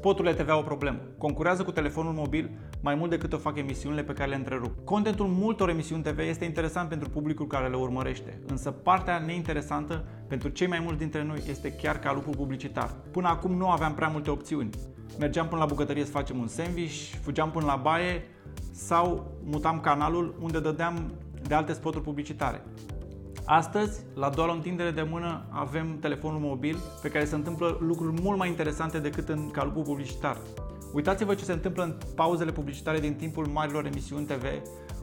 Spoturile TV au o problemă. Concurează cu telefonul mobil mai mult decât o fac emisiunile pe care le întrerup. Contentul multor emisiuni TV este interesant pentru publicul care le urmărește, însă partea neinteresantă pentru cei mai mulți dintre noi este chiar calupul publicitar. Până acum nu aveam prea multe opțiuni. Mergeam până la bucătărie să facem un sandwich, fugeam până la baie sau mutam canalul unde dădeam de alte spoturi publicitare. Astăzi, la doar o întindere de mână, avem telefonul mobil pe care se întâmplă lucruri mult mai interesante decât în calupul publicitar. Uitați-vă ce se întâmplă în pauzele publicitare din timpul marilor emisiuni TV,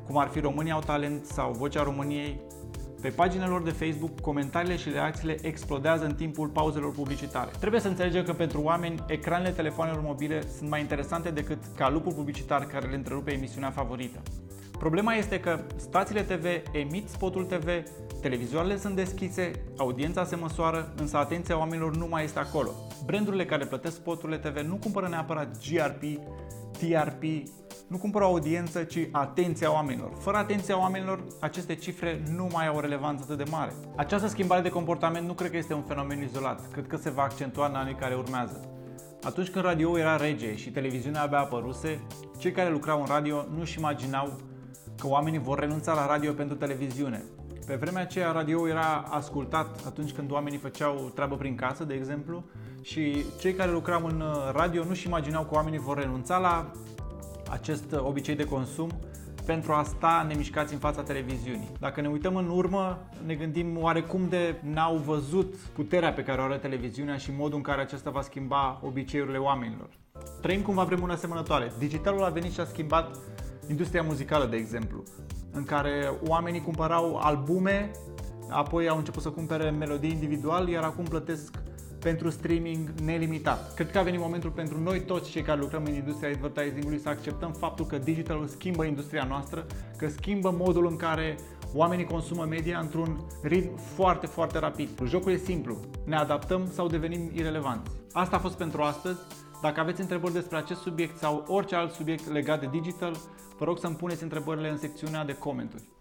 cum ar fi România au talent sau Vocea României. Pe paginile lor de Facebook, comentariile și reacțiile explodează în timpul pauzelor publicitare. Trebuie să înțelegem că pentru oameni, ecranele telefonelor mobile sunt mai interesante decât calupul publicitar care le întrerupe emisiunea favorită. Problema este că stațiile TV emit spotul TV, televizoarele sunt deschise, audiența se măsoară, însă atenția oamenilor nu mai este acolo. Brandurile care plătesc spoturile TV nu cumpără neapărat GRP, TRP, nu cumpără o audiență, ci atenția oamenilor. Fără atenția oamenilor, aceste cifre nu mai au o relevanță atât de mare. Această schimbare de comportament nu cred că este un fenomen izolat, cred că se va accentua în anii care urmează. Atunci când radio era rege și televiziunea abia apăruse, cei care lucrau în radio nu-și imaginau că oamenii vor renunța la radio pentru televiziune. Pe vremea aceea radio era ascultat atunci când oamenii făceau treabă prin casă, de exemplu, și cei care lucrau în uh, radio nu-și imaginau că oamenii vor renunța la acest obicei de consum pentru a sta nemișcați în fața televiziunii. Dacă ne uităm în urmă, ne gândim oarecum de n-au văzut puterea pe care o are televiziunea și modul în care acesta va schimba obiceiurile oamenilor. Trăim cumva vremuri asemănătoare. Digitalul a venit și a schimbat industria muzicală, de exemplu, în care oamenii cumpărau albume, apoi au început să cumpere melodii individual, iar acum plătesc pentru streaming nelimitat. Cred că a venit momentul pentru noi toți cei care lucrăm în industria advertisingului să acceptăm faptul că digitalul schimbă industria noastră, că schimbă modul în care oamenii consumă media într-un ritm foarte, foarte rapid. Jocul e simplu. Ne adaptăm sau devenim irelevanți. Asta a fost pentru astăzi. Dacă aveți întrebări despre acest subiect sau orice alt subiect legat de digital, vă rog să-mi puneți întrebările în secțiunea de comentarii.